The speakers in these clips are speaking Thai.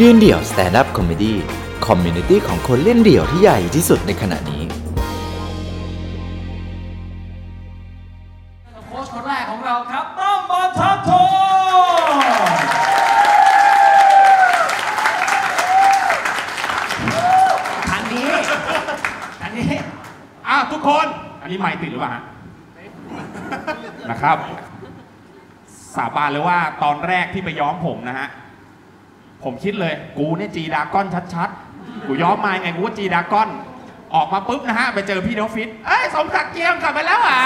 ยืนเดี่ยว Stand Up Comedy community ของคนเล่นเดี่ยวที่ใหญ่ที่สุดในขณะนี้ โค้ชคนแรกของเราครับตั้มบรรทัดทองทางนี้ทางนี้อ้าวทุกคน อันนี้ไม่ติดหรือเปล่าฮะนะครับ สาบานเลยว่าตอนแรกที่ไปย้อมผมนะฮะ ผมคิดเลยกูเนี่ยจีดาก้อนชัดๆ กูย้อมมาไงกูว่าจีดาก้อน ออกมาปุ๊บนะฮะ ไปเจอพี่เดอฟฟิตเอ้ยสมศักดิ์เจียมกลับไปแล้วเหรอ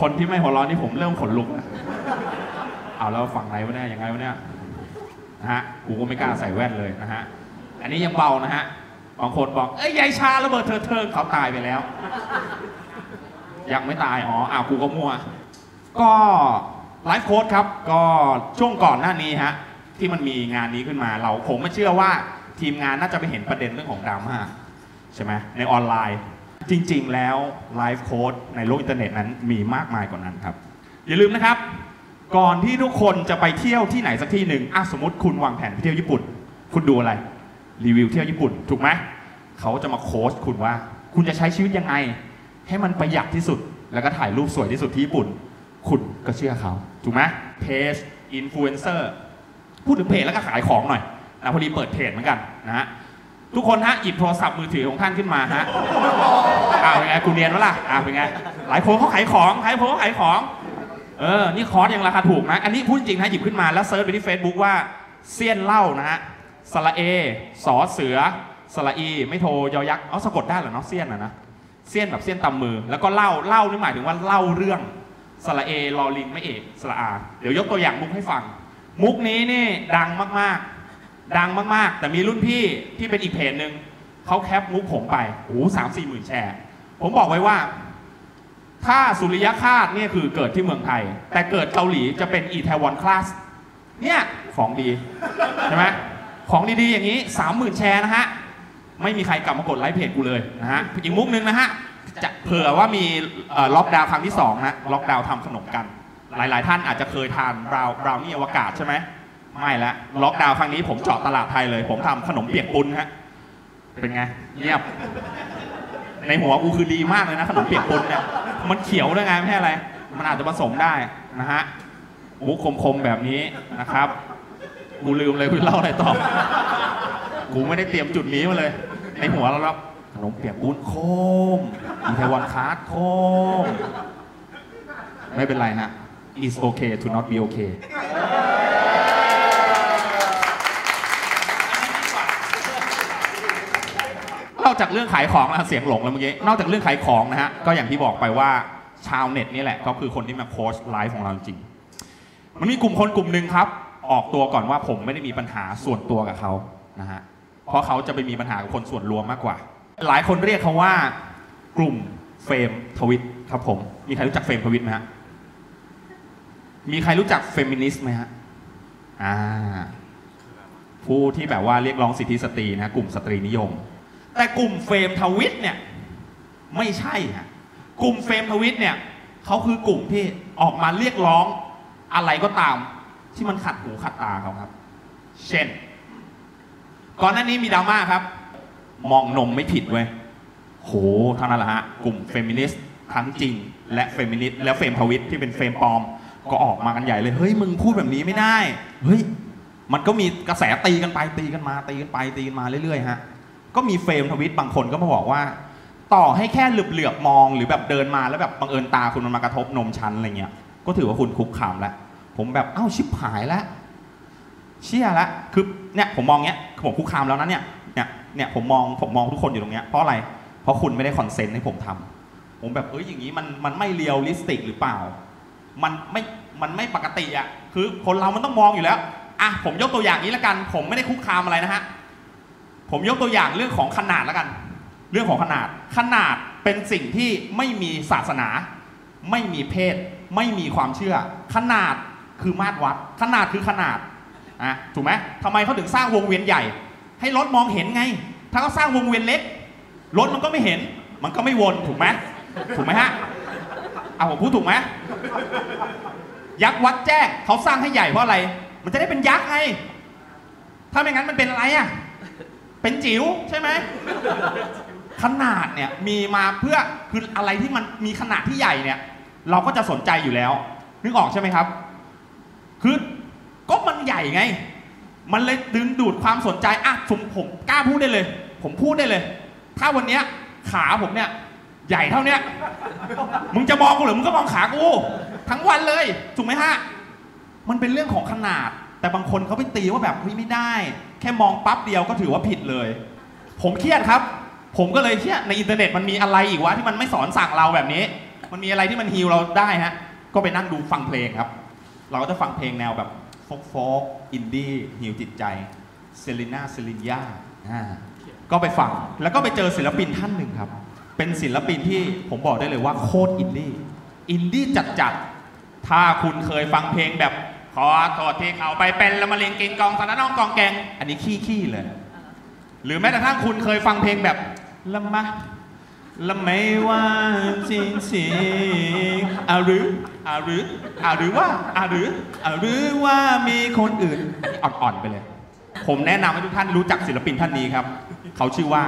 คนที่ไม่หัวร้อนนี่ผมเริ่มขนลุกนะเอาแล้วฝั่งไหนวะเนี่ยยังไงวะเนี่ยนะฮะกูก็ไม่กล้าใส่แว่นเลยนะฮะอันนี้ยังเบานะฮะบางคนบอกเอ้ยยายชาระเบิดเธอเทิงเขาตายไปแล้ว ยังไม่ตายอ๋ออ้าวกูก็มั่ว ก็ life coach ครับก็ช่วงก่อนหน้านี้ฮะที่มันมีงานนี้ขึ้นมา เราผมไม่เชื่อว่าทีมงานน่าจะไปเห็นประเด็นเรื่องของดราม่าใช่ไหมในออนไลน์ จริง ๆ แล้ว life coach ในโลกอินเทอร์เน็ตนั้นมีมากมายกว่านั้นครับ อย่าลืมนะครับ ก่อนที่ทุกคนจะไปเที่ยวที่ไหนสักที่หนึ่งอะสมมติคุณวางแผนไปเที่ยวญี่ปุ่น คุณดูอะไร รีวิวเที่ยวญี่ปุ่น ถูกไหมเขาจะมาโค้ชคุณว่า คุณจะใช้ชีวิตยังไง ให้มันประหยัดที่สุด แล้วก็ถ่ายรูปสวยที่สุดที่ญี่ปุ่น คุณก็เชื่อเขาถูกไหม page influencer พูดถึงเพจแล้วก็ขายของหน่อยนะพอดีเปิดเพจเหมือนกันนะฮะทุกคนฮะหยิบโทรศัพท์มือถือของท่านขึ้นมาฮะอ้าวเป็นไงกูเนียนวะล่ะอ้าวเป็นไงหลายคนเขาขายของหลายคนเขาขายของ เออ นี่คอร์สยังราคาถูกนะ อันนี้พูดจริงนะหยิบขึ้นมาแล้ว search ไปที่ Facebook ว่าเซียนเล้านะฮะสระเอสอเสือสระอี ไม่โทรยอยักษ์อ๋อสะกดได้เหรอเนาะเซียนอะนะเซียนแบบเซียนตำมือ แล้วก็เล่าเล่านี่หมายถึงว่าเล่าเรื่อง สระเอลอลิงไม่เอกสระอา เดี๋ยวยกตัวอย่างมุกให้ฟัง มุกนี้นี่ดังมากๆ ดังมากๆ แต่มีรุ่นพี่ที่เป็นอีกเพจหนึ่งเขาแคปมุกผมไปโอ้สามสี่หมื่นแชร์ ผมบอกไว้ว่า ถ้าสุริยคาตเนี่ยคือเกิดที่เมืองไทย แต่เกิดเกาหลีจะเป็น Itaewon Class เนี่ยของดีใช่ไหมของดีๆอย่างนี้สามหมื่นแชร์นะฮะไม่มีใครกลับมากด like page กูเลยนะฮะอีกมุกหนึงนะฮะ จะเผื่อว่ามีล็อกดาวน์ครั้งที่สองนะล็อกดาวน์ทำขนมกัน หลาย ๆ ท่านอาจจะเคยทานบราวน์บราวนี่อวกาศใช่ไหมไม่ละล็อกดาวน์ครั้งนี้ผมเจาะตลาดไทยเลย ผมทำขนมเปียกปูนฮะเป็นไงเงียบ ในหัวกูคือดีมากเลยนะ ขนมเปียกปูนเนี่ยมันเขียวด้วยไงไม่ใช่อะไร มันอาจจะผสมได้นะฮะมุกคมๆแบบนี้นะครับกูลืมเลยคุณเล่าอะไรต่อกูไม่ได้เตรียมจุดนี้มาเลย ในหัวเราแล้ว ขนมเปียกปุ้นโคม Itaewon Class คม ไม่เป็นไรฮะ it's okay to not be okay นอกจากเรื่องขายของแล้วเสียงหลงแล้วเมื่อกี้ นอกจากเรื่องขายของนะฮะ ก็อย่างที่บอกไปว่าชาวเน็ตนี่แหละ ก็คือคนที่มาโค้ช life ของเราจริง มันมีกลุ่มคนกลุ่มหนึ่งครับ ออกตัวก่อนว่าผมไม่ได้มีปัญหาส่วนตัวกับเขานะฮะ เพราะเขาจะไปมีปัญหากับคนส่วนรวมมากกว่า หลายคนเรียกเขาว่ากลุ่ม femtwit ครับผม มีใครรู้จัก femtwit ไหมฮะ มีใครรู้จักเฟมินิสต์ไหมฮะ อ่า ผู้ที่แบบว่าเรียกร้องสิทธิสตรีนะกลุ่มสตรีนิยม แต่กลุ่ม femtwit เนี่ย ไม่ใช่ฮะ กลุ่ม femtwit เนี่ยเขาคือกลุ่มที่ออกมาเรียกร้องอะไรก็ตาม ที่มันขัดหูขัดตาเขาครับ เช่น ก่อนหน้านี้มีดราม่าครับ มองนมไม่ผิดเว้ยโหเท่านั้นแหละฮะ กลุ่มเฟมินิสต์ทั้งจริง และเฟมินิสต์และ femtwit ที่เป็น fem ปลอม ก็ออกมากันใหญ่เลย เฮ้ย มึงพูดแบบนี้ไม่ได้ เฮ้ย มันก็มีกระแสตีกันไปตีกันมา ตีกันไปตีกันมาเรื่อยๆฮะ ก็มีเฟมทวิตบางคนก็มาบอกว่า ต่อให้แค่เหลือบๆมองหรือแบบเดินมาแล้วแบบบังเอิญตาคุณมันมากระทบนมชั้นอะไรเงี้ย ก็ถือว่าคุณคุกคามแล้ว ผมแบบเอ้าชิบหายแล้วเชี่ยละคือเนี่ยผมมองเงี้ยผมคุกคามแล้วนะเนี่ยเนี่ย เนี่ยผมมองผมมองทุกคนอยู่ตรงเนี้ยเพราะอะไร เพราะคุณไม่ได้คอนเซนต์ให้ผมทผมแบบเอ้ยอย่างนี้มันมันไม่ realistic หรือเปล่า มันไม่มันไม่ปกติอะคือคนเรามันต้องมองอยู่แล้วอะผมยกตัวอย่างนี้แล้วกัน ผมไม่ได้คุกคามอะไรนะฮะผมยกตัวอย่างเรื่องของขนาดแล้วกัน เรื่องของขนาดขนาดเป็นสิ่งที่ไม่มีศาสนา ไม่มีเพศ ไม่มีความเชื่อ ขนาดคือมาตรวัด ขนาดคือขนาดอะถูกไหมทำไมเขาถึงสร้างวงเวียนใหญ่ ให้รถมองเห็นไง ถ้าเขาสร้างวงเวียนเล็กรถมันก็ไม่เห็น มันก็ไม่วนถูกไหมถูกไหมฮะเอาผมพูดถูกไหมยักษ์วัดแจ้งเขาสร้างให้ใหญ่เพราะอะไร มันจะได้เป็นยักษ์ไงถ้าไม่งั้นมันเป็นอะไรอะเป็นจิ๋วใช่ไหมขนาดเนี่ยมีมาเพื่อคืออะไรที่มันมีขนาดที่ใหญ่เนี่ย เราก็จะสนใจอยู่แล้ว นึกออกใช่ไหมครับ คือก็มันใหญ่ไง มันเลยดึงดูดความสนใจอะผมผมกล้าพูดได้เลย ผมพูดได้เลย ถ้าวันเนี้ยขาผมเนี่ย ใหญ่เท่าเนี้ย มึงจะมองกูหรือมึงก็มองขากู ทั้งวันเลยถูกไหมฮะ มันเป็นเรื่องของขนาด แต่บางคนเขาไปตีว่าแบบเฮ้ยไม่ได้ แค่มองปั๊บเดียวก็ถือว่าผิดเลย ผมเครียดครับ ผมก็เลยเครียดในอินเทอร์เน็ตมันมีอะไรอีกวะที่มันไม่สอนสั่งเราแบบนี้ มันมีอะไรที่มันฮีลเราได้ฮะ ก็ไปนั่งดูฟังเพลงครับ เราก็จะฟังเพลงแนวแบบ ฟกโฟกอินดี้ฮิลจิตใจเซลิน่าเซลินยาก็ไปฟัง แล้วก็ไปเจอศิลปินท่านหนึ่งครับ เป็นศิลปินที่ผมบอกได้เลยว่าโคตรอินดี้อินดี้จัดๆ ถ้าคุณเคยฟังเพลงแบบ ขอโทษที่เขาไปเป็นละมาเรียงกินกองสารน้องกองแกง อันนี้ขี้ๆเลย หรือแม้แต่ถ้าคุณเคยฟังเพลงแบบละมะละไม่ว่าจริงสิอาหรือ อาหรืออาหรือว่าอาหรืออาหรือว่ามีคนอื่นอันนี้อ่อนๆไปเลย ผมแนะนำให้ทุกท่านรู้จักศิลปินท่านนี้ครับ เขาชื่อว่า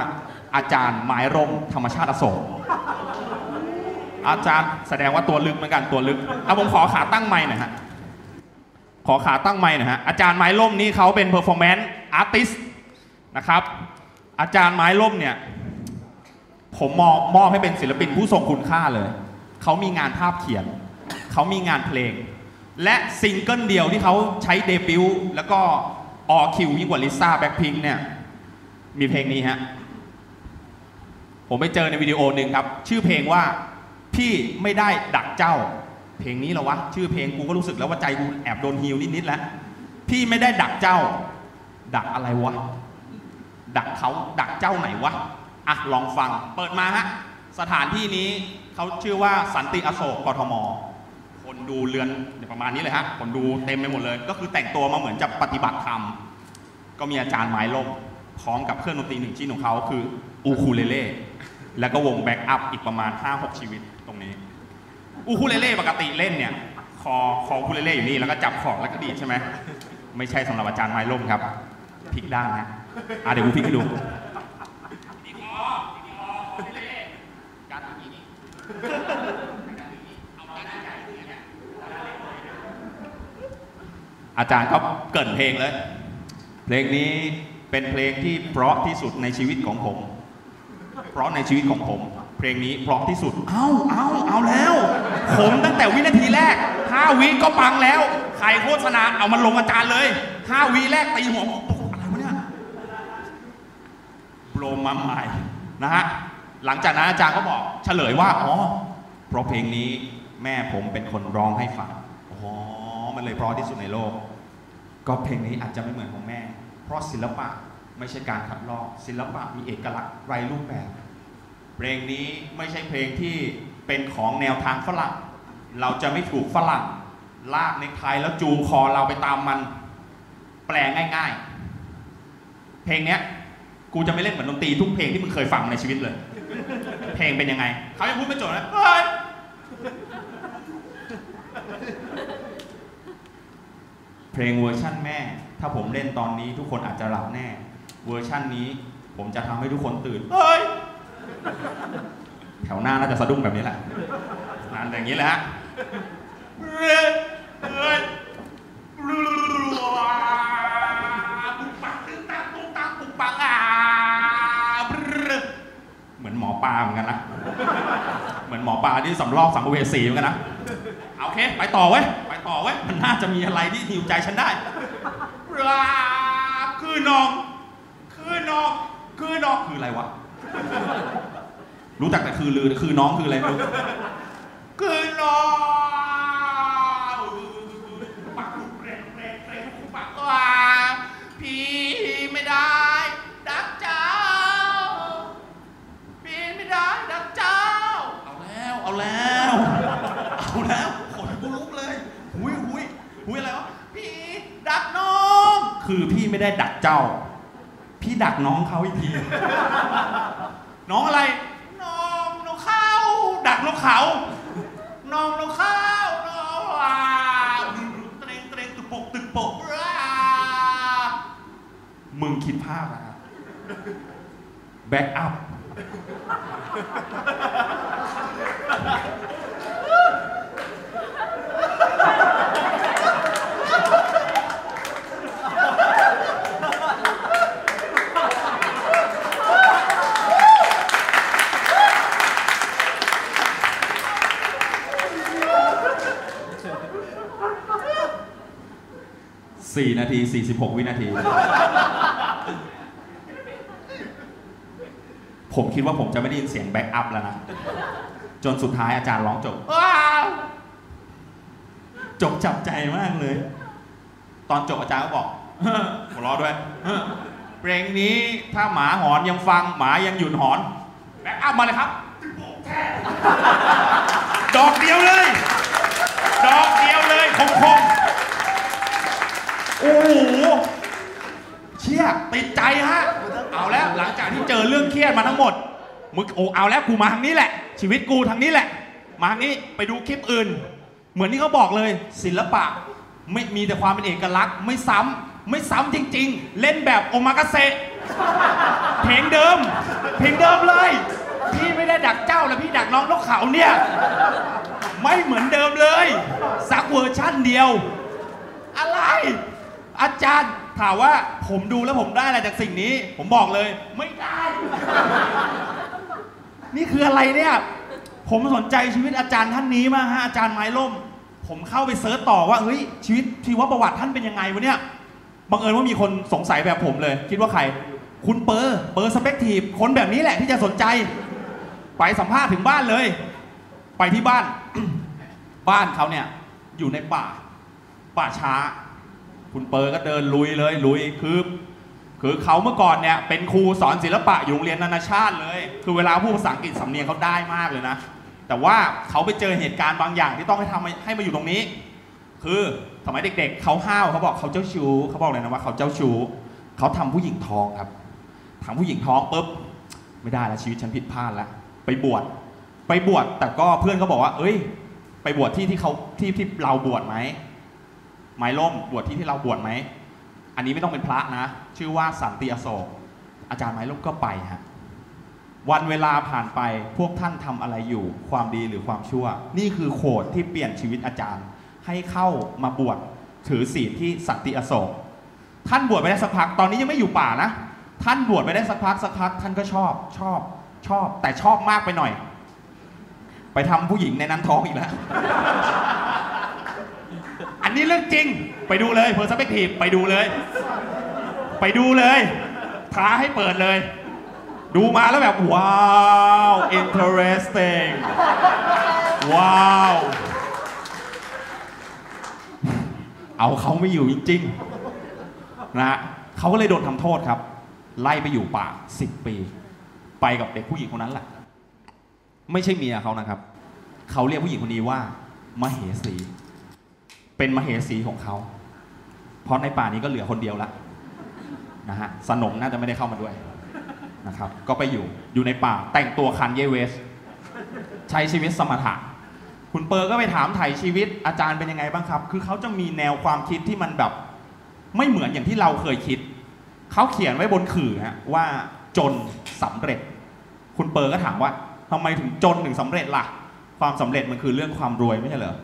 อาจารย์ไม้ร่มธรรมชาติอโศกอาจารย์แสดงว่าตัวลึกเหมือนกันตัวลึกเอาผมขอขาตั้งไม้หน่อยฮะขอขาตั้งไม้หน่อยฮะอาจารย์ไม้ร่มนี่เขาเป็น performance artist นะครับ อาจารย์ไม้ร่มเนี่ยผมมอบมอบให้เป็นศิลปินผู้ทรงคุณค่าเลย เขามีงานภาพเขียน เขามีงานเพลง และซิงเกิลเดียวที่เขาใช้เดบิวต์แล้วก็ all kill ยิ่งกว่าลิซ่าแบ็คพิงเนี่ยมีเพลงนี้ฮะ ผมไปเจอในวิดีโอหนึ่งครับ ชื่อเพลงว่าพี่ไม่ได้ดักเจ้า เพลงนี้เหรอวะ ชื่อเพลงกูก็รู้สึกแล้วว่าใจกูแอบโดนฮิวนิดๆแล้ว พี่ไม่ได้ดักเจ้า ดักอะไรวะ ดักเขาดักเจ้าไหนวะ อะ ลองฟัง เปิดมาฮะ สถานที่นี้เขาชื่อว่าสันติอโศกกทม คนดูเรือนประมาณนี้เลยฮะคนดูเต็มไปหมดเลย ก็คือแต่งตัวมาเหมือนจะปฏิบัติธรรมก็มีอาจารย์ไม้ร่มพร้อมกับเครื่องดนตรีหนึ่งชิ้นของเขาคืออูคูเลเล่แล้วก็วง backup อีกประมาณ 5-6 ชีวิตตรงนี้อูคูเลเล่ปกติเล่นเนี่ยคอคออูคูเลเล่อยู่นี่แล้วก็จับของแล้วก็ดีใช่ไหมไม่ใช่สำหรับอาจารย์ไม้ล่มครับพลิกด้านนะอะเดี๋ยวกูพลิกให้ดูอา จารย์ก็เกรินเพลงเลย เพลงนี้เป็นเพลงที่เพราะที่สุดในชีวิตของผม เพราะในชีวิตของผม เพลงนี้เพราะที่สุด เอาเอาเอาแล้ว ผมตั้งแต่วินาทีแรก5วิก็ปังแล้ว ใครโฆษณาเอามันลงอาจารย์เลย5วิแรกตีหัวผมอะไรวะเนี่ยโปรมาใหม่นะฮะหลังจากนั้นอาจารย์ก็บอกเฉลยว่าอ๋อเพราะเพลงนี้แม่ผมเป็นคนร้องให้ฟังอ๋อ มันเลยเพราะที่สุดในโลก ก็เพลงนี้อาจจะไม่เหมือนของแม่ เพราะศิลปะไม่ใช่การขับลอก ศิลปะมีเอกลักษณ์ไรรูปแบบ เพลงนี้ไม่ใช่เพลงที่เป็นของแนวทางฝรั่ง เราจะไม่ถูกฝรั่ง ลากในไทยแล้วจูงคอเราไปตามมัน แปลง่าย ๆ เพลงเนี้ยกูจะไม่เล่นเหมือนดนตรีทุกเพลงที่มึงเคยฟังในชีวิตเลย เพลงเป็นยังไง เขายังพูดไม่จบนะ เพลงเวอร์ชั่นแม่ ถ้าผมเล่นตอนนี้ทุกคนอาจจะหลับแน่ เวอร์ชั่นนี้ ผมจะทำให้ทุกคนตื่นเฮ้ยแถวหน้าน่าจะสะดุ้งแบบนี้แหละนานอย่างนี้แหละฮะเฮ้ยเฮ้ยเหมือนหมอปลาเหมือนกันนะ เหมือนหมอปลาที่สำรอกสัมภเวสีเหมือนกันนะ โอเค ไปต่อเว้ย เว้ยมันน่าจะมีอะไรที่หิวใจฉันได้ลาคือน้อง คือน้อง คือน้องคืออะไรวะ รู้จักแต่คือลือ คือน้องคืออะไรไม่รู้ คือน้อง คือพี่ไม่ได้ดักเจ้า พี่ดักน้องเขาอีกที น้องอะไร น้องน้องข้าวดักน้องเขา น้องน้องข้าวน้องอ่าเตรงเตรงตึกปกตึกปกมึงคิดภาพนะครับแบ็กอัพ สี่นาทีสี่สิบหกวินาที ผมคิดว่าผมจะไม่ได้ยินเสียง backup แล้วนะ จนสุดท้ายอาจารย์ร้องจบว้าวจบจับใจมากเลย ตอนจบอาจารย์ก็บอกหัวเราะด้วยเพลงนี้ถ้าหมาหอนยังฟังหมายังหยุดหอน backup มาเลยครับดอกเดียวเลย ดอกเดียวเลย คมคมๆโอ้โหเชี่ยติดใจฮะเอาแล้วหลังจากที่เจอเรื่องเครียดมาทั้งหมดมึงโอ้เอาแล้วกูมาทางนี้แหละ ชีวิตกูทางนี้แหละ มาทางนี้ไปดูคลิปอื่น เหมือนที่เขาบอกเลยศิลปะไม่มีแต่ความเป็นเอกลักษณ์ไม่ซ้ำไม่ซ้ำจริง ๆ เล่นแบบโอมากาเซเพลงเดิม เพลงเดิมเลย พี่ไม่ได้ดักเจ้าแล้วพี่ดักน้องนกเขาเนี่ย ไม่เหมือนเดิมเลย สักเวอร์ชั่นเดียว อะไร อาจารย์ถามว่าผมดูแล้วผมได้อะไรจากสิ่งนี้ ผมบอกเลย ไม่ได้ นี่คืออะไรเนี่ย ผมสนใจชีวิตอาจารย์ท่านนี้มากฮะอาจารย์ไม้ร่ม ผมเข้าไป search ต่อว่าเฮ้ยชีวิตชีวประวัติท่านเป็นยังไงวะเนี่ยบังเอิญว่ามีคนสงสัยแบบผมเลย คิดว่าใคร คุณเปอร์ Perspective คนแบบนี้แหละที่จะสนใจ ไปสัมภาษณ์ถึงบ้านเลย ไปที่บ้าน บ้านเขาเนี่ยอยู่ในป่า ป่าช้า คุณเปอร์ก็เดินลุยเลยลุยคือคือเขาเมื่อก่อนเนี่ยเป็นครูสอนศิลปะอยู่โรงเรียนนานาชาติเลย คือเวลาพูดภาษาอังกฤษสำเนียงเขาได้มากเลยนะ แต่ว่าเขาไปเจอเหตุการณ์บางอย่างที่ต้องให้ทำให้มาอยู่ตรงนี้ คือสมัยเด็กๆเขาห้าวเขาบอกเขาเจ้าชู้เขาบอกเลยนะว่าเขาเจ้าชู้เขาทำผู้หญิงท้องครับทำผู้หญิงท้องปุ๊บไม่ได้แล้วชีวิตฉันผิดพลาดแล้วไปบวช ไปบวชแต่ก็เพื่อนเขาบอกว่า เอ้ย ไปบวชที่ที่เขาที่ที่เราบวชไหมไม้ล่มบวชที่ที่เราบวชไหมอันนี้ไม่ต้องเป็นพระนะ ชื่อว่าสันติอโศกอาจารย์ไม้ล่มก็ไปฮะวันเวลาผ่านไปพวกท่านทำอะไรอยู่ ความดีหรือความชั่ว นี่คือโขดที่เปลี่ยนชีวิตอาจารย์ ให้เข้ามาบวชถือศีลที่สันติอโศกท่านบวชไปได้สักพักตอนนี้ยังไม่อยู่ป่านะ ท่านบวชไปได้สักพักสักพัก ท่านก็ชอบชอบชอบ แต่ชอบมากไปหน่อย ไปทำผู้หญิงในนั้นท้องอีกแล้ว อันนี้เรื่องจริง ไปดูเลยเพอร์สเปกทีฟไปดูเลย ไปดูเลยท้าให้เปิดเลย ดูมาแล้วแบบ ว้าว interesting ว้าว เอาเขาไม่อยู่จริงๆนะฮะเขาก็เลยโดนทำโทษครับ ไล่ไปอยู่ป่าสิบปี ไปกับเด็กผู้หญิงคนนั้นแหละ ไม่ใช่เมียเขานะครับ เขาเรียกผู้หญิงคนนี้ว่ามเหสี เป็นมเหสีของเขา เพราะในป่านี้ก็เหลือคนเดียวละนะฮะสนมน่าจะไม่ได้เข้ามาด้วยนะครับ ก็ไปอยู่อยู่ในป่าแต่งตัวคันเยเวส ใช้ชีวิตสมถะ คุณเปอร์ก็ไปถามไถ่ชีวิตอาจารย์เป็นยังไงบ้างครับ คือเขาจะมีแนวความคิดที่มันแบบ ไม่เหมือนอย่างที่เราเคยคิด เขาเขียนไว้บนขื่อฮะว่าจนสำเร็จ คุณเปอร์ก็ถามว่า ทำไมถึงจนถึงสำเร็จล่ะ ความสำเร็จมันคือเรื่องความรวยไม่ใช่เหรอ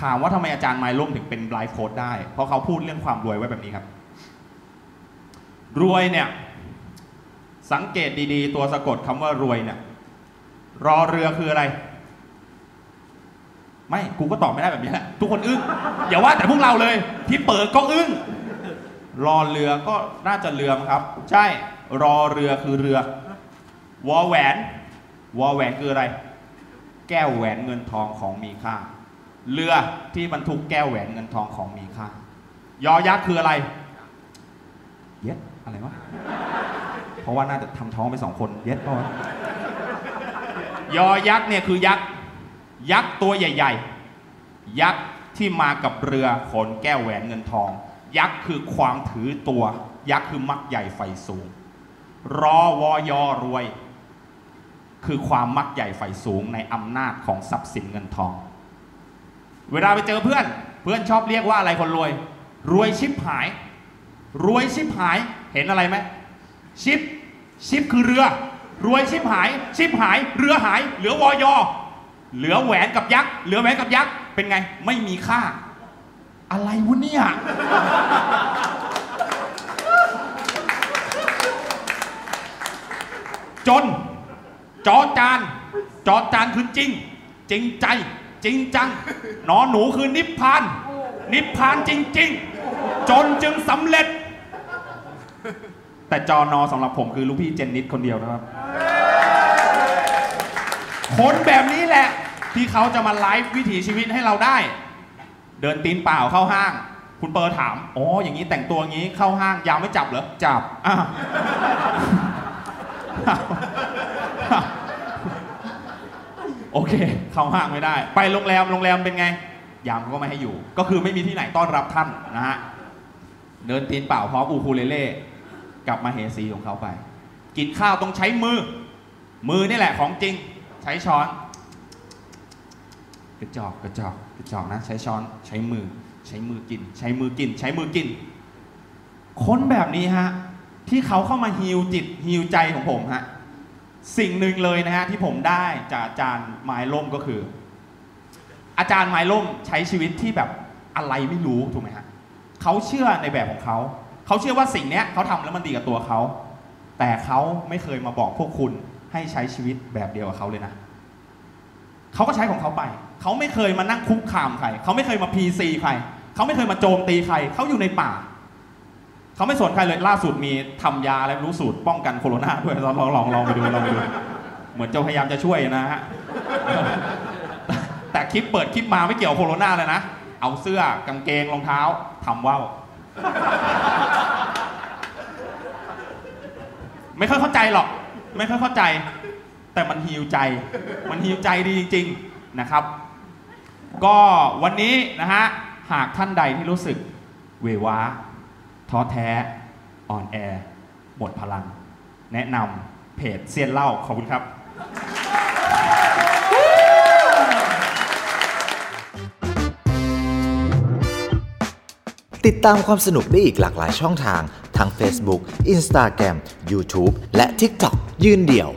ถามว่าทำไมอาจารย์ไมล่มถึงเป็นไลฟ์โค้ดได้ เพราะเขาพูดเรื่องความรวยไว้แบบนี้ครับ รวยเนี่ยสังเกตดีๆ ตัวสะกดคำว่ารวยเนี่ยรอเรือคืออะไร ไม่กูก็ตอบไม่ได้แบบนี้แหละทุกคนอึ้งอย่าว่าแต่พวกเราเลย ที่เปิดก็อึ้งรอเรือก็น่าจะเรือครับ ใช่รอเรือคือเรือวอแหวน วอแหวนคืออะไร แก้วแหวนเงินทองของมีค่า เรือที่บรรทุกแก้วแหวนเงินทองของมีค่า ยอยักษ์คืออะไร เย็ดอะไรวะ เพราะว่าน่าจะทำท้องไปสองคน เย็ดเพราวะยอยักษ์เนี่ยคือยักษ์ยักษ์ตัวใหญ่ ๆ ยักษ์ที่มากับเรือขนแก้วแหวนเงินทอง ยักษ์คือความถือตัว ยักษ์คือมักใหญ่ไฟสูง รอวอยอรวย คือความมักใหญ่ไฟสูงในอำนาจของทรัพย์สินเงินทอง เวลาไปเจอเพื่อนเพื่อนชอบเรียกว่าอะไรคนรวย รวยชิบหาย รวยชิบหายเห็นอะไรไหมชิปชิปคือเรือ รวยชิปหาย ชิปหาย เรือหาย เหลือวอยอเหลือแหวนกับยักษ์เหลือแหวนกับยักษ์เป็นไงไม่มีค่า อะไรวะเนี่ยจน จอจานจอจานคือจริง จริงใจ จริงจังหนอหนูคือนิพพาน นิพพานจริง ๆ จนจึงสำเร็จ แต่จอนอสำหรับผมคือลูกพี่เจนนิดคนเดียวนะครับคนแบบนี้แหละ ที่เขาจะมาไลฟ์วิถีชีวิตให้เราได้ เดินตีนเปล่าเข้าห้าง คุณเปอร์ถามอ๋ออย่างนี้แต่งตัวอย่างนี้เข้าห้างยามไม่จับเหรอจับอะ โอเค เข้าห้างไม่ได้ ไปโรงแรมโรงแรมเป็นไง ยามก็ไม่ให้อยู่ ก็คือไม่มีที่ไหนต้อนรับท่านนะฮะเดินตีนเปล่าพร้อมอูคูเลเล่กลับมาเฮซีของเขาไป กินข้าวต้องใช้มือ มือนี่แหละของจริง ใช้ช้อนกระจอกกระจอกกระจอกนะ ใช้ช้อนใช้มือ ใช้มือกิน ใช้มือกิน ใช้มือกิน คนแบบนี้ฮะที่เขาเข้ามาฮิวจิตฮิวใจของผมฮะ สิ่งหนึ่งเลยนะฮะที่ผมได้จากอาจารย์ไม้ล่มก็คือ อาจารย์ไม้ล่มใช้ชีวิตที่แบบอะไรไม่รู้ถูกไหมฮะเขาเชื่อในแบบของเขาเขาเชื่อว่าสิ่งเนี้ยเขาทำแล้วมันดีกับตัวเขา แต่เขาไม่เคยมาบอกพวกคุณให้ใช้ชีวิตแบบเดียวกับเขาเลยนะเขาก็ใช้ของเขาไป เขาไม่เคยมานั่งคุกคามใครเขาไม่เคยมาพีซีใครเขาไม่เคยมาโจมตีใครเขาอยู่ในป่า เขาไม่สนใครเลยล่าสุดมีทำยาอะไรรู้สูตรป้องกันโคโรนาด้วยลองลองลองลองไปดูลองไปดูเหมือนจะพยายามจะช่วยนะฮะแต่คลิปเปิดคลิปมาไม่เกี่ยวโคโรนาเลยนะเอาเสื้อกางเกงรองเท้าทำว่าวไม่ค่อยเข้าใจหรอก ไม่ค่อยเข้าใจ แต่มันฮิวใจ มันฮิวใจดีจริง ๆนะครับ ก็วันนี้นะฮะหากท่านใดที่รู้สึกเวว้า ท้อแท้อ่อนแอหมดพลัง แนะนำเพจเซียนเล่าขอบคุณครับ ติดตามความสนุกได้อีกหลากหลายช่องทาง ทั้ง Facebook Instagram YouTube และ TikTok ยืนเดี่ยว